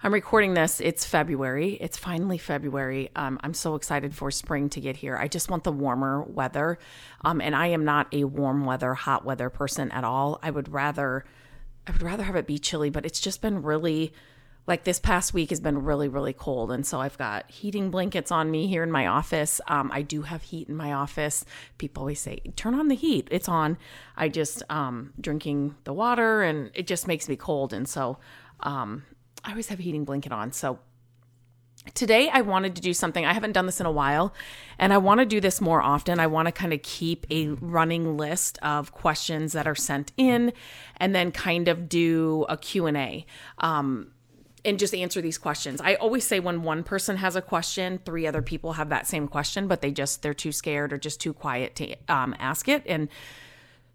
I'm recording this. It's February. It's finally February. Um, I'm so excited for spring to get here. I just want the warmer weather. Um, and I am not a warm weather, hot weather person at all. I would rather, I would rather have it be chilly, but it's just been really, like this past week has been really, really cold. And so I've got heating blankets on me here in my office. Um, I do have heat in my office. People always say, turn on the heat. It's on. I just, um, drinking the water and it just makes me cold. And so, um, I always have a heating blanket on. So today I wanted to do something. I haven't done this in a while and I want to do this more often. I want to kind of keep a running list of questions that are sent in and then kind of do a Q&A. Um, and just answer these questions. I always say when one person has a question, three other people have that same question, but they just they're too scared or just too quiet to um, ask it. And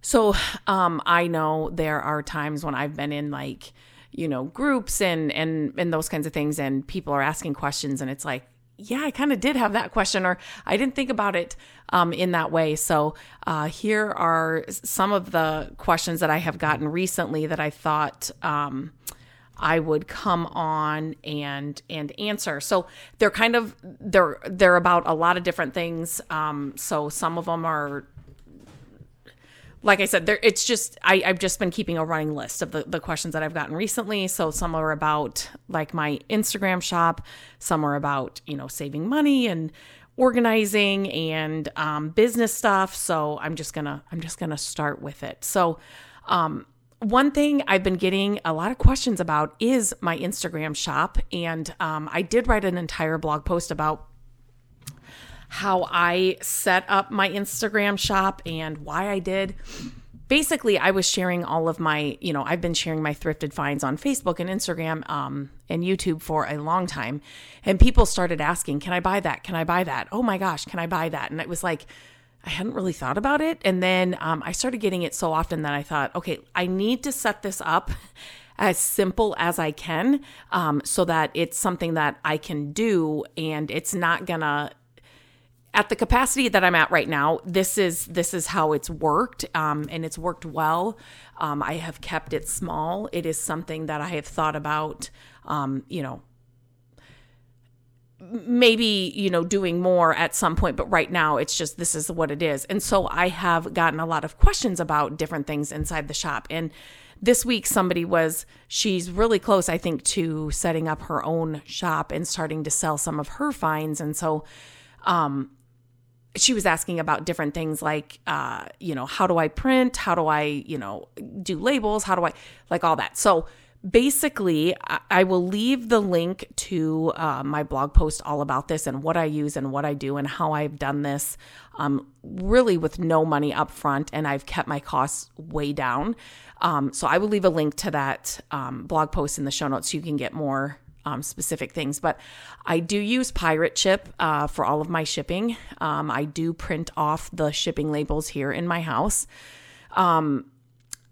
so um, I know there are times when I've been in like you know groups and and and those kinds of things and people are asking questions and it's like yeah i kind of did have that question or i didn't think about it um, in that way so uh, here are some of the questions that i have gotten recently that i thought um, I would come on and and answer. So they're kind of they're they're about a lot of different things. Um, so some of them are like I said, there it's just I, I've just been keeping a running list of the, the questions that I've gotten recently. So some are about like my Instagram shop, some are about, you know, saving money and organizing and um, business stuff. So I'm just gonna I'm just gonna start with it. So um, one thing I've been getting a lot of questions about is my Instagram shop. And um, I did write an entire blog post about how I set up my Instagram shop and why I did. Basically, I was sharing all of my, you know, I've been sharing my thrifted finds on Facebook and Instagram um, and YouTube for a long time. And people started asking, Can I buy that? Can I buy that? Oh my gosh, can I buy that? And it was like, I hadn't really thought about it. And then um, I started getting it so often that I thought, okay, I need to set this up as simple as I can um, so that it's something that I can do and it's not gonna at the capacity that I'm at right now, this is this is how it's worked, um, and it's worked well. Um, I have kept it small. It is something that I have thought about. Um, you know, maybe you know doing more at some point, but right now it's just this is what it is. And so I have gotten a lot of questions about different things inside the shop and this week somebody was she's really close i think to setting up her own shop and starting to sell some of her finds and so um she was asking about different things like uh, you know how do i print? How do i you know do labels? How do i like all that. So basically i will leave the link to uh, my blog post all about this and what i use and what i do and how i've done this um, really with no money up front and i've kept my costs way down. Um, so i will leave a link to that um, blog post in the show notes so you can get more um, specific things. But I do use Pirate Ship uh, for all of my shipping. Um, I do print off the shipping labels here in my house. Um,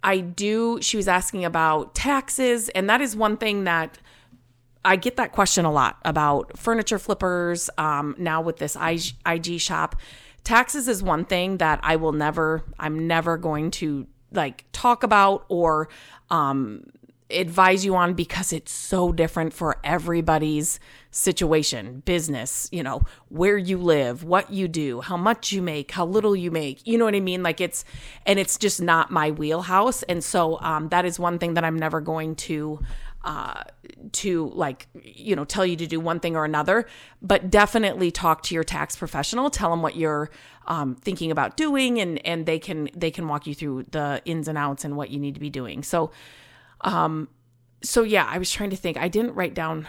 I do, she was asking about taxes, and that is one thing that I get that question a lot about furniture flippers. Um, now with this IG, shop, taxes is one thing that I will never, I'm never going to like talk about or um, advise you on because it's so different for everybody's situation, business, you know, where you live, what you do, how much you make, how little you make. You know what I mean? Like it's, and it's just not my wheelhouse. And so um, that is one thing that I'm never going to uh, to like you know tell you to do one thing or another but definitely talk to your tax professional tell them what you're um, thinking about doing and and they can they can walk you through the ins and outs and what you need to be doing so um, so yeah, I was trying to think. I didn't write down.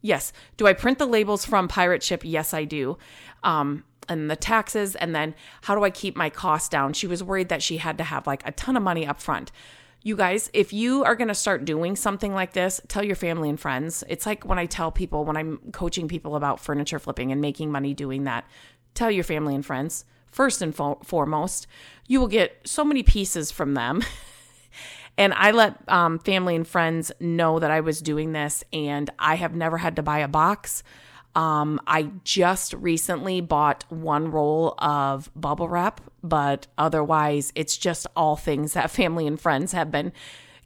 Yes. Do I print the labels from Pirate Ship? Yes, I do. Um, and the taxes, and then how do I keep my costs down? She was worried that she had to have like a ton of money up front. you guys, if you are going to start doing something like this, tell your family and friends. It's like when I tell people, when I'm coaching people about furniture flipping and making money doing that, tell your family and friends. First and fo- foremost, you will get so many pieces from them. and I let um, family and friends know that I was doing this, and I have never had to buy a box. Um, I just recently bought one roll of bubble wrap, but otherwise, it's just all things that family and friends have been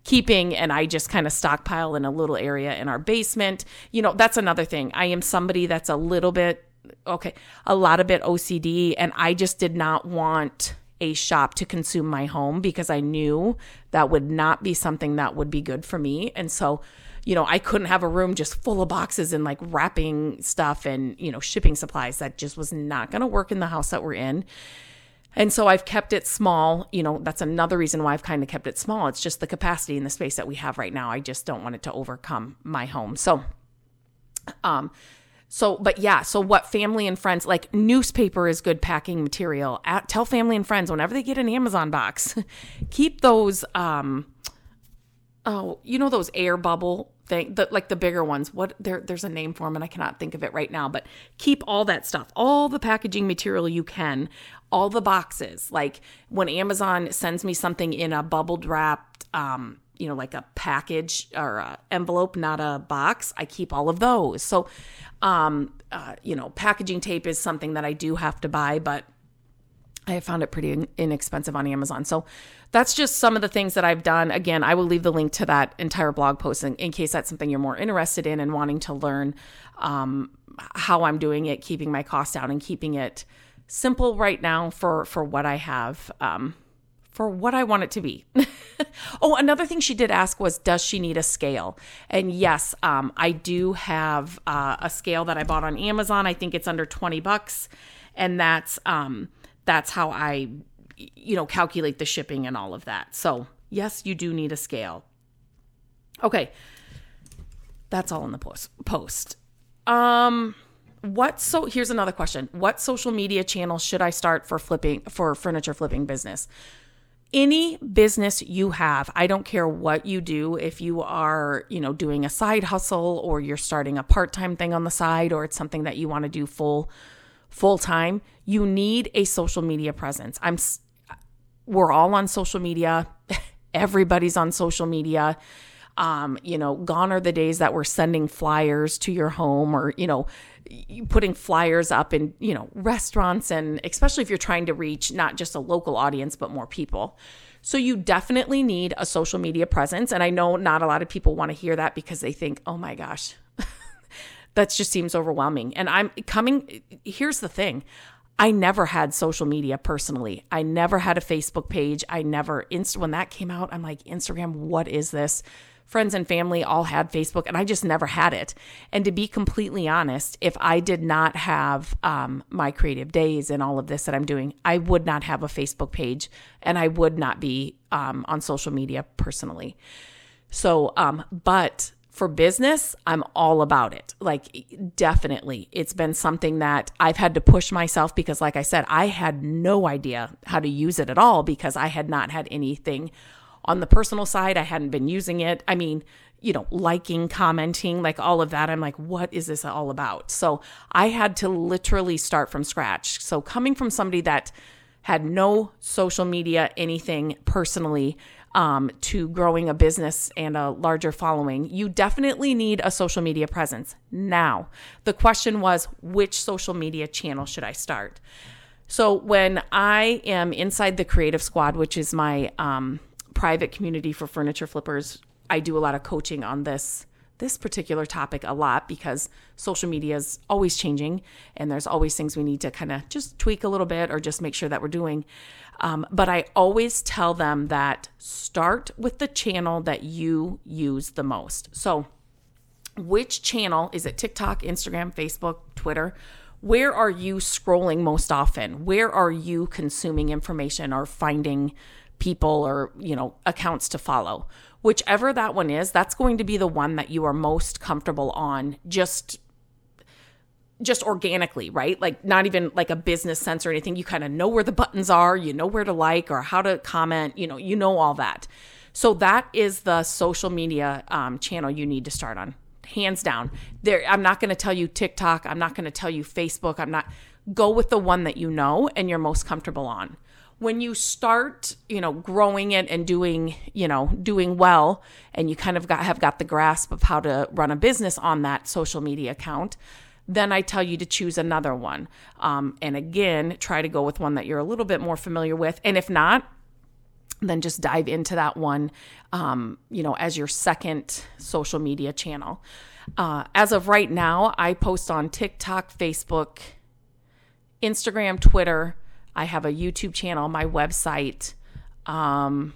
keeping and I just kind of stockpile in a little area in our basement. You know, that's another thing. I am somebody that's a little bit okay, a lot of bit OCD and I just did not want a shop to consume my home because I knew that would not be something that would be good for me. And so you know, I couldn't have a room just full of boxes and like wrapping stuff and, you know, shipping supplies. That just was not going to work in the house that we're in. And so I've kept it small. You know, that's another reason why I've kind of kept it small. It's just the capacity and the space that we have right now. I just don't want it to overcome my home. So, um, so, but yeah, so what family and friends like newspaper is good packing material. At, tell family and friends whenever they get an Amazon box, keep those, um, oh, you know, those air bubble thing, the, like the bigger ones. What there, there's a name for them, and I cannot think of it right now. But keep all that stuff, all the packaging material you can, all the boxes. Like when Amazon sends me something in a bubbled wrapped, um, you know, like a package or a envelope, not a box, I keep all of those. So, um, uh, you know, packaging tape is something that I do have to buy, but I have found it pretty inexpensive on Amazon. So that's just some of the things that I've done. Again, I will leave the link to that entire blog post in, in case that's something you're more interested in and wanting to learn um, how I'm doing it, keeping my costs down and keeping it simple right now for for what I have. Um, for what I want it to be. oh, another thing she did ask was, does she need a scale? And yes, um, I do have uh, a scale that I bought on Amazon. I think it's under 20 bucks. And that's um, that's how I, you know, calculate the shipping and all of that. So, yes, you do need a scale. Okay. That's all in the post. Post. Um what so here's another question. What social media channel should I start for flipping for furniture flipping business? Any business you have, I don't care what you do, if you are, you know, doing a side hustle or you're starting a part-time thing on the side or it's something that you want to do full full time, you need a social media presence. I'm we're all on social media. Everybody's on social media. Um, you know, gone are the days that we're sending flyers to your home or, you know, putting flyers up in, you know, restaurants and especially if you're trying to reach not just a local audience but more people. So you definitely need a social media presence and I know not a lot of people want to hear that because they think, "Oh my gosh, that just seems overwhelming. And I'm coming, here's the thing I never had social media personally. I never had a Facebook page. I never, inst- when that came out, I'm like, Instagram, what is this? Friends and family all had Facebook, and I just never had it. And to be completely honest, if I did not have um, my creative days and all of this that I'm doing, I would not have a Facebook page and I would not be um, on social media personally. So, um, but for business, I'm all about it. Like, definitely. It's been something that I've had to push myself because, like I said, I had no idea how to use it at all because I had not had anything on the personal side. I hadn't been using it. I mean, you know, liking, commenting, like all of that. I'm like, what is this all about? So I had to literally start from scratch. So coming from somebody that had no social media, anything personally, um, to growing a business and a larger following, you definitely need a social media presence. Now, the question was, which social media channel should I start? So, when I am inside the Creative Squad, which is my um, private community for furniture flippers, I do a lot of coaching on this this particular topic a lot because social media is always changing and there's always things we need to kind of just tweak a little bit or just make sure that we're doing. Um, but I always tell them that start with the channel that you use the most. So, which channel is it TikTok, Instagram, Facebook, Twitter? Where are you scrolling most often? Where are you consuming information or finding people or, you know, accounts to follow? whichever that one is, that's going to be the one that you are most comfortable on just just organically, right? Like not even like a business sense or anything. You kind of know where the buttons are, you know where to like or how to comment, you know, you know all that. So that is the social media um, channel you need to start on, hands down. There, I'm not going to tell you TikTok. I'm not going to tell you Facebook. I'm not. Go with the one that you know and you're most comfortable on. When you start, you know, growing it and doing, you know, doing well, and you kind of got have got the grasp of how to run a business on that social media account, then I tell you to choose another one. Um, and again, try to go with one that you're a little bit more familiar with. And if not, then just dive into that one, um, you know, as your second social media channel. Uh, as of right now, I post on TikTok, Facebook, Instagram, Twitter. I have a YouTube channel, my website. Um,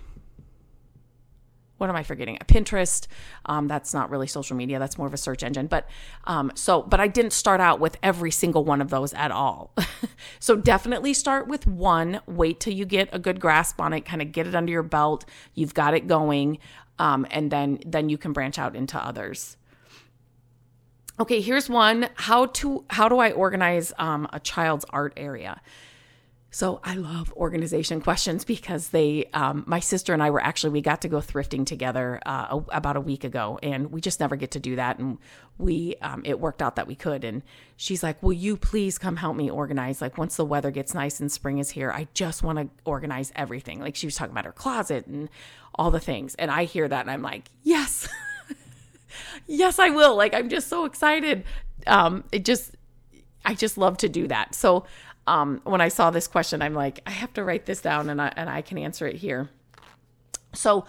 what am I forgetting? A Pinterest. Um, that's not really social media. That's more of a search engine. But um, so, but I didn't start out with every single one of those at all. so definitely start with one. Wait till you get a good grasp on it. Kind of get it under your belt. You've got it going, um, and then then you can branch out into others. Okay, here's one. How to how do I organize um, a child's art area? So I love organization questions because they, um, my sister and I were actually, we got to go thrifting together uh, a, about a week ago, and we just never get to do that. And we, um, it worked out that we could. And she's like, "Will you please come help me organize? Like once the weather gets nice and spring is here, I just want to organize everything." Like she was talking about her closet and all the things, and I hear that and I'm like, "Yes." yes, I will. Like I'm just so excited. Um, it just I just love to do that. So um, when I saw this question, I'm like, I have to write this down and I, and I can answer it here. So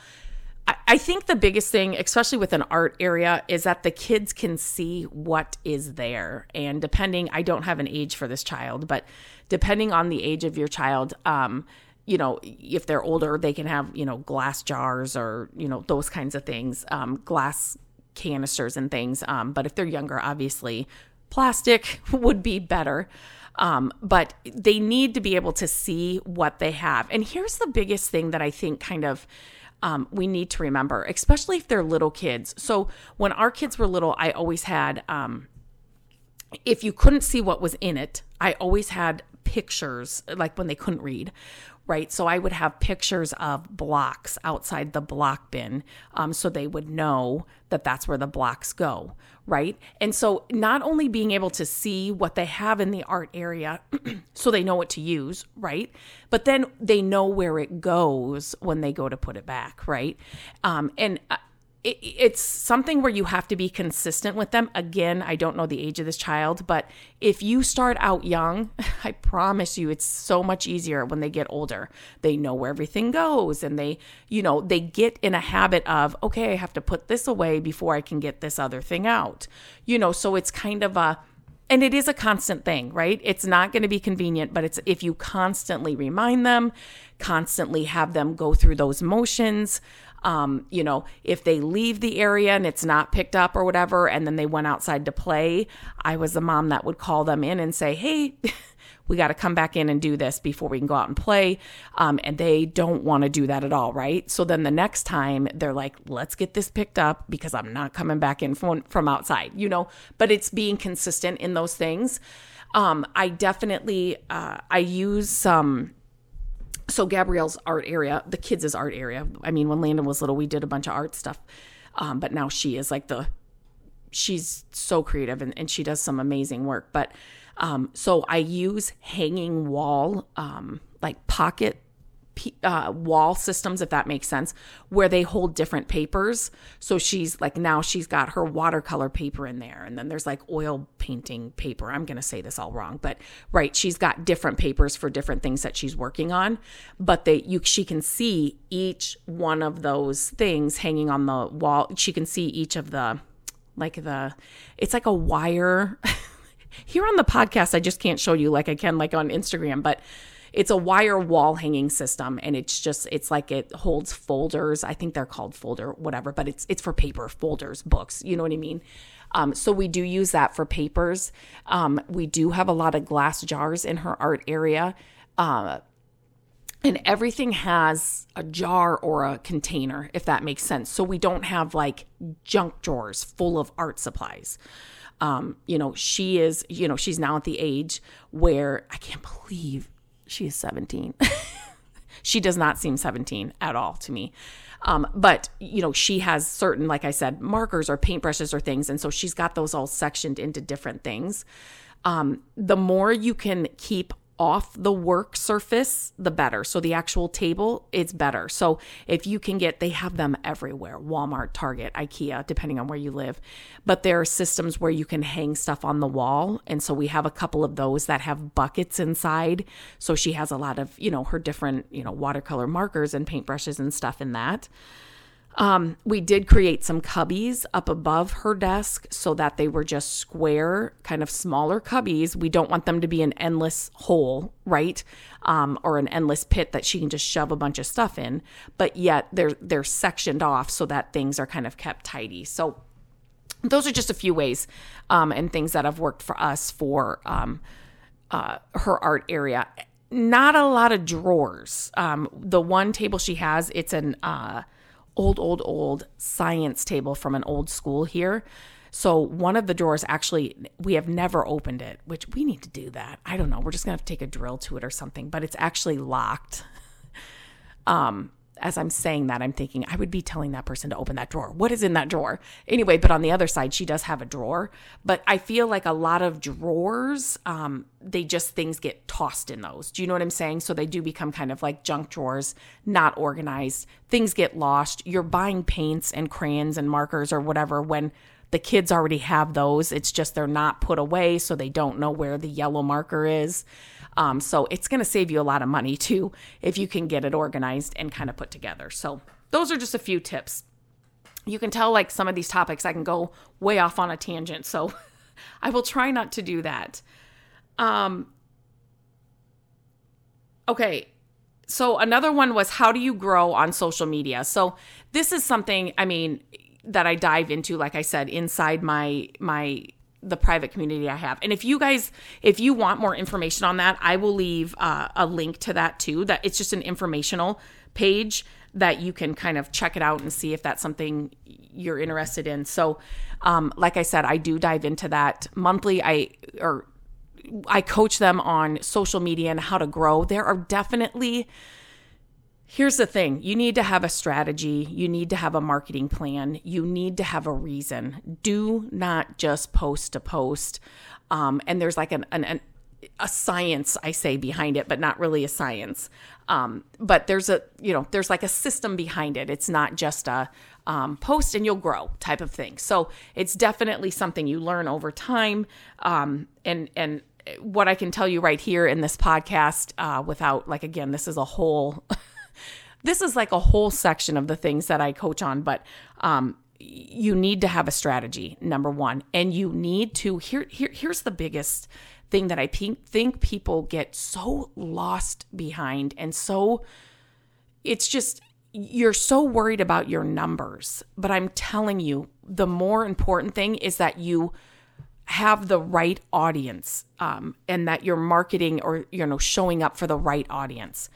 I, I think the biggest thing, especially with an art area, is that the kids can see what is there. And depending, I don't have an age for this child, but depending on the age of your child, um, you know, if they're older, they can have, you know, glass jars or, you know, those kinds of things, um, glass canisters and things. Um, but if they're younger, obviously, plastic would be better. Um, but they need to be able to see what they have. And here's the biggest thing that I think kind of um, we need to remember, especially if they're little kids. So when our kids were little, I always had, um, if you couldn't see what was in it, I always had pictures, like when they couldn't read, right? So I would have pictures of blocks outside the block bin um, so they would know that that's where the blocks go, right? And so not only being able to see what they have in the art area so they know what to use, right? But then they know where it goes when they go to put it back, right? Um, and uh, it, it's something where you have to be consistent with them. Again, I don't know the age of this child, but if you start out young, I promise you it's so much easier when they get older. They know where everything goes and they, you know, they get in a habit of, okay, I have to put this away before I can get this other thing out. You know, so it's kind of a, and it is a constant thing, right? It's not going to be convenient, but it's if you constantly remind them, constantly have them go through those motions, um, you know, if they leave the area and it's not picked up or whatever, and then they went outside to play, I was the mom that would call them in and say, hey, we got to come back in and do this before we can go out and play. Um, and they don't want to do that at all, right? So then the next time they're like, let's get this picked up because I'm not coming back in from, from outside, you know, but it's being consistent in those things. Um, I definitely, uh, I use some, so Gabrielle's art area, the kids' art area. I mean, when Landon was little, we did a bunch of art stuff. Um, but now she is like the, she's so creative and, and she does some amazing work. But um, so I use hanging wall, um, like pocket uh, wall systems, if that makes sense, where they hold different papers. So she's like, now she's got her watercolor paper in there. And then there's like oil painting paper. I'm going to say this all wrong, but right. She's got different papers for different things that she's working on. But they, you, she can see each one of those things hanging on the wall. She can see each of the, like the, it's like a wire. Here on the podcast, I just can't show you like I can like on Instagram, but it's a wire wall hanging system and it's just it's like it holds folders. I think they're called folder whatever but it's it's for paper folders books you know what i mean? Um, so we do use that for papers. Um, we do have a lot of glass jars in her art area uh, and everything has a jar or a container if that makes sense. So we don't have like junk drawers full of art supplies. Um, you know she is you know she's now at the age where i can't believe she is 17. she does not seem 17 at all to me. Um, but you know, she has certain, like I said, markers or paintbrushes or things, and so she's got those all sectioned into different things. Um, the more you can keep off the work surface, the better. So the actual table, it's better. So if you can get, they have them everywhere Walmart, Target, IKEA, depending on where you live. But there are systems where you can hang stuff on the wall. And so we have a couple of those that have buckets inside. So she has a lot of, you know, her different, you know, watercolor markers and paintbrushes and stuff in that. Um, we did create some cubbies up above her desk so that they were just square, kind of smaller cubbies. We don't want them to be an endless hole, right? Um, or an endless pit that she can just shove a bunch of stuff in, but yet they're they're sectioned off so that things are kind of kept tidy. So those are just a few ways um, and things that have worked for us for um, uh, her art area. Not a lot of drawers. Um, the one table she has, it's an uh, old, old, old science table from an old school here. So one of the drawers actually, we have never opened it, which we need to do that. I don't know. We're just gonna have to take a drill to it or something, but it's actually locked. um, as I'm saying that, I'm thinking I would be telling that person to open that drawer. What is in that drawer? Anyway, but on the other side, she does have a drawer. But I feel like a lot of drawers, um, they just things get tossed in those. Do you know what I'm saying? So they do become kind of like junk drawers, not organized. Things get lost. You're buying paints and crayons and markers or whatever when the kids already have those. It's just they're not put away, so they don't know where the yellow marker is. Um, so it's going to save you a lot of money too if you can get it organized and kind of put together. So those are just a few tips. You can tell like some of these topics I can go way off on a tangent. So I will try not to do that. Um, okay. So another one was how do you grow on social media? So this is something, I mean, that I dive into, like I said, inside my my the private community I have. And if you guys, if you want more information on that, I will leave uh, a link to that too. That it's just an informational page that you can kind of check it out and see if that's something you're interested in. So, um, like I said, I do dive into that monthly. I or I coach them on social media and how to grow. There are definitely Here's the thing you need to have a strategy, you need to have a marketing plan, you need to have a reason. Do not just post to post. Um, and there's like an, an, an, a science, I say, behind it, but not really a science. Um, but there's a, you know, there's like a system behind it. It's not just a um, post and you'll grow type of thing. So it's definitely something you learn over time. Um, and, and, what I can tell you right here in this podcast, uh, without like, again, this is a whole this is like a whole section of the things that I coach on, but um, you need to have a strategy, number one. And you need to, here, here here's the biggest thing that I think people get so lost behind and so it's just you're so worried about your numbers but i'm telling you the more important thing is that you have the right audience um, and that you're marketing or you know showing up for the right audience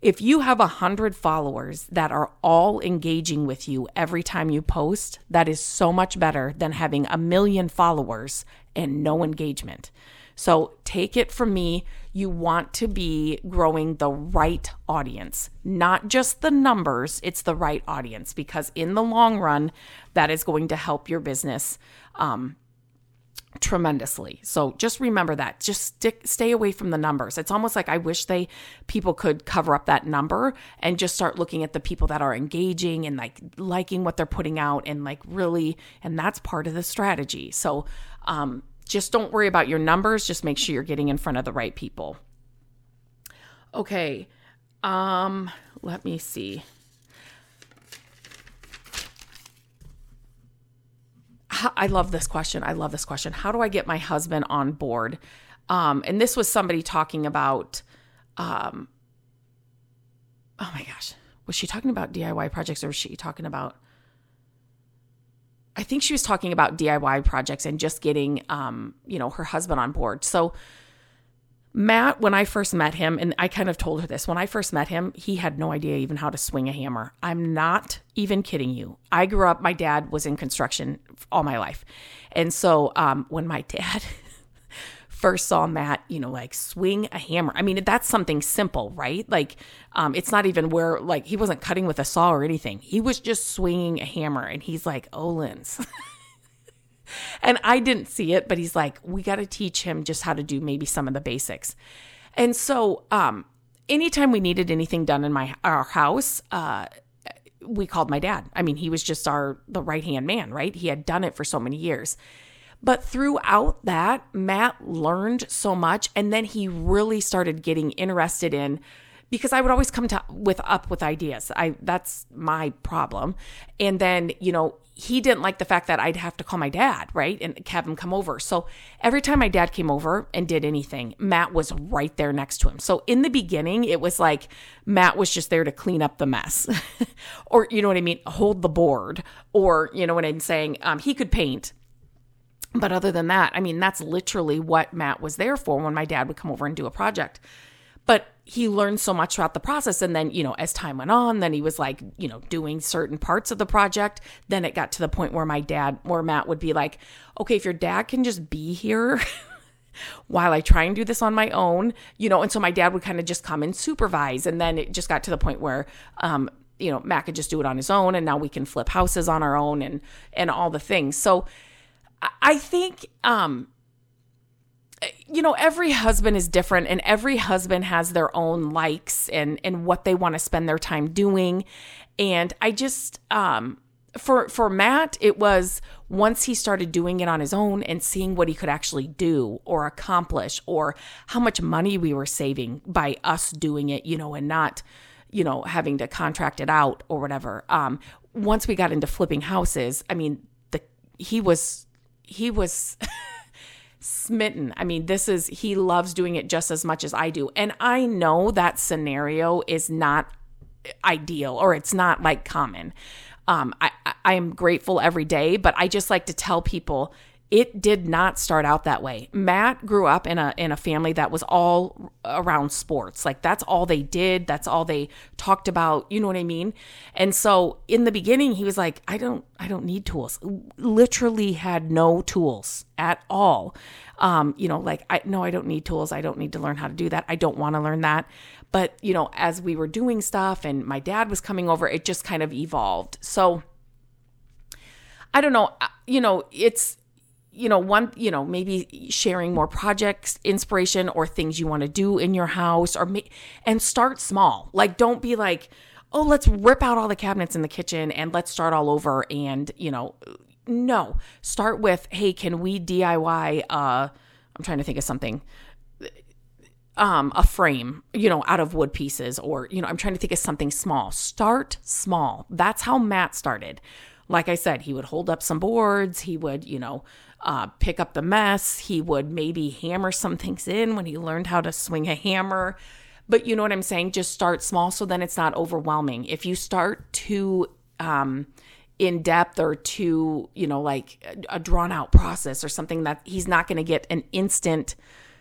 if you have a hundred followers that are all engaging with you every time you post, that is so much better than having a million followers and no engagement. So take it from me. You want to be growing the right audience, not just the numbers, it's the right audience because in the long run, that is going to help your business um, tremendously. So just remember that. Just stick stay away from the numbers. It's almost like I wish they people could cover up that number and just start looking at the people that are engaging and like liking what they're putting out and like really and that's part of the strategy. So um just don't worry about your numbers, just make sure you're getting in front of the right people. Okay. Um let me see. I love this question. I love this question. How do I get my husband on board? Um, and this was somebody talking about, um, oh my gosh, was she talking about DIY projects or was she talking about? I think she was talking about DIY projects and just getting, um, you know, her husband on board. So Matt, when I first met him, and I kind of told her this, when I first met him, he had no idea even how to swing a hammer. I'm not even kidding you. I grew up, my dad was in construction all my life. And so um, when my dad first saw Matt, you know, like swing a hammer. I mean, that's something simple, right? Like, um, it's not even where, like, he wasn't cutting with a saw or anything. He was just swinging a hammer. And he's like, Olens. and I didn't see it, but he's like, we got to teach him just how to do maybe some of the basics. And so, um, anytime we needed anything done in my our house, uh, we called my dad. I mean, he was just our the right hand man, right? He had done it for so many years. But throughout that, Matt learned so much and then he really started getting interested in because I would always come to with up with ideas. I that's my problem. And then, you know, he didn't like the fact that I'd have to call my dad, right? And have him come over. So every time my dad came over and did anything, Matt was right there next to him. So in the beginning, it was like Matt was just there to clean up the mess, or you know what I mean, hold the board, or you know what I'm saying. Um, he could paint, but other than that, I mean, that's literally what Matt was there for when my dad would come over and do a project. But he learned so much throughout the process. And then, you know, as time went on, then he was like, you know, doing certain parts of the project. Then it got to the point where my dad, where Matt would be like, okay, if your dad can just be here. while I try and do this on my own, you know, and so my dad would kind of just come and supervise. And then it just got to the point where, um, you know, Matt could just do it on his own. And now we can flip houses on our own and, and all the things. So I think, um, you know every husband is different and every husband has their own likes and and what they want to spend their time doing. And i just um for for Matt it was once he started doing it on his own and seeing what he could actually do or accomplish or how much money we were saving by us doing it you know and not you know having to contract it out or whatever. Um once we got into flipping houses i mean the he was he was smitten. I mean, this is, he loves doing it just as much as I do. And I know that scenario is not ideal or it's not like common. Um, I, I am grateful every day, but I just like to tell people it did not start out that way. Matt grew up in a in a family that was all around sports. Like that's all they did, that's all they talked about, you know what I mean? And so in the beginning he was like, I don't I don't need tools. Literally had no tools at all. Um, you know, like I no I don't need tools. I don't need to learn how to do that. I don't want to learn that. But, you know, as we were doing stuff and my dad was coming over, it just kind of evolved. So I don't know, you know, it's you know, one, you know, maybe sharing more projects, inspiration, or things you want to do in your house, or ma- and start small. Like, don't be like, oh, let's rip out all the cabinets in the kitchen and let's start all over. And you know, no, start with, hey, can we DIY? Uh, I'm trying to think of something. Um, a frame, you know, out of wood pieces, or you know, I'm trying to think of something small. Start small. That's how Matt started. Like I said, he would hold up some boards. He would, you know, uh, pick up the mess. He would maybe hammer some things in when he learned how to swing a hammer. But you know what I'm saying? Just start small so then it's not overwhelming. If you start too um, in depth or too, you know, like a, drawn out process or something that he's not going to get an instant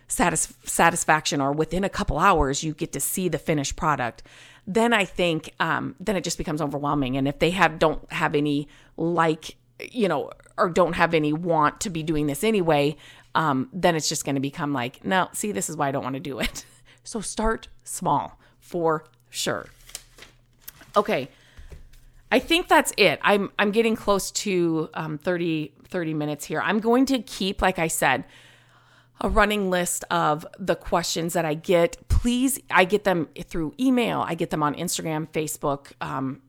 satis- satisfaction or within a couple hours you get to see the finished product then i think um, then it just becomes overwhelming and if they have don't have any like you know, or don't have any want to be doing this anyway, um, then it's just going to become like, no, see, this is why I don't want to do it. so start small for sure. Okay. I think that's it. I'm I'm getting close to um, 30, 30 minutes here. I'm going to keep, like I said, a running list of the questions that I get. Please, I get them through email. I get them on Instagram, Facebook, um,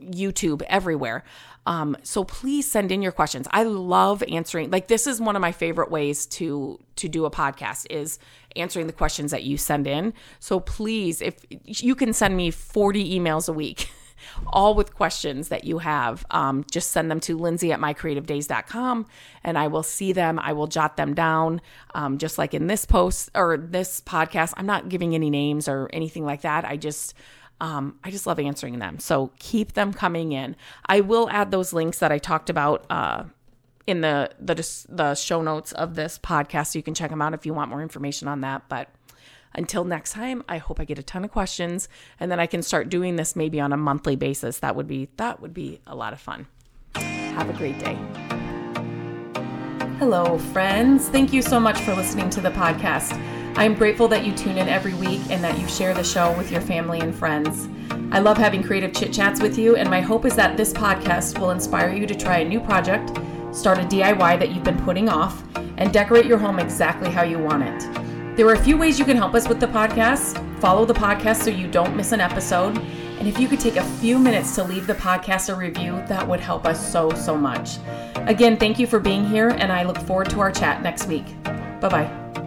YouTube, everywhere. Um, so please send in your questions. I love answering. Like this is one of my favorite ways to to do a podcast is answering the questions that you send in. So please, if you can send me 40 emails a week. all with questions that you have. Um, just send them to lindsay at mycreativedays.com and I will see them. I will jot them down. Um, just like in this post or this podcast, I'm not giving any names or anything like that. I just, um, I just love answering them. So keep them coming in. I will add those links that I talked about uh, in the, the the show notes of this podcast, so you can check them out if you want more information on that. But until next time, I hope I get a ton of questions, and then I can start doing this maybe on a monthly basis. That would be that would be a lot of fun. Have a great day. Hello, friends. Thank you so much for listening to the podcast. I am grateful that you tune in every week and that you share the show with your family and friends. I love having creative chit chats with you, and my hope is that this podcast will inspire you to try a new project, start a DIY that you've been putting off, and decorate your home exactly how you want it. There are a few ways you can help us with the podcast. Follow the podcast so you don't miss an episode. And if you could take a few minutes to leave the podcast a review, that would help us so, so much. Again, thank you for being here, and I look forward to our chat next week. Bye bye.